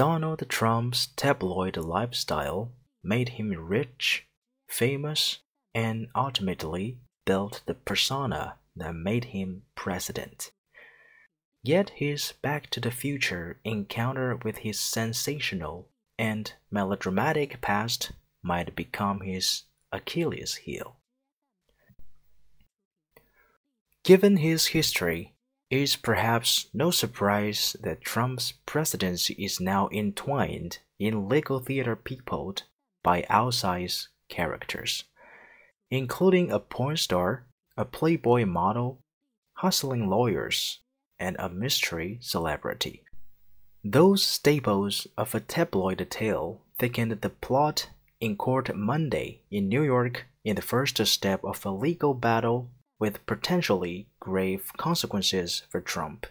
Donald Trump's tabloid lifestyle made him rich, famous, and ultimately built the persona that made him president. Yet his Back to the Future encounter with his sensational and melodramatic past might become his Achilles heel. Given his history, it is perhaps no surprise that Trump's presidency is now entwined in legal theater peopled by outsized characters, including a porn star, a Playboy model, hustling lawyers, and a mystery celebrity. Those staples of a tabloid tale thickened the plot in court Monday in New York in the first step of a legal battle with potentially grave consequences for Trump.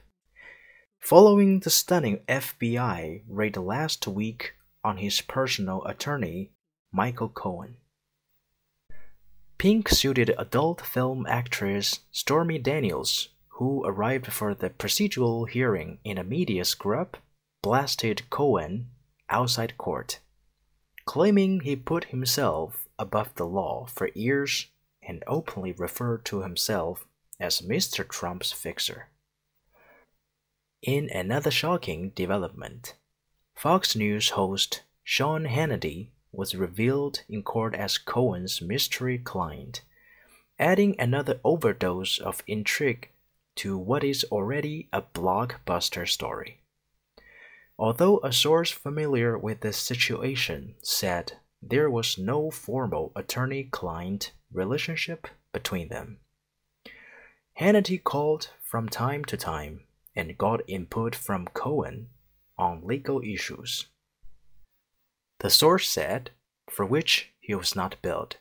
Following the stunning FBI raid last week on his personal attorney, Michael Cohen. Pink suited adult film actress Stormy Daniels, who arrived for the procedural hearing in a media scrub, blasted Cohen outside court, claiming he put himself above the law for years and openly referred to himself as Mr. Trump's fixer. In another shocking development, Fox News host Sean Hannity was revealed in court as Cohen's mystery client, adding another overdose of intrigue to what is already a blockbuster story. Although a source familiar with the situation said there was no formal attorney client relationship between them. Hannity called from time to time and got input from Cohen on legal issues. The source said, for which he was not billed.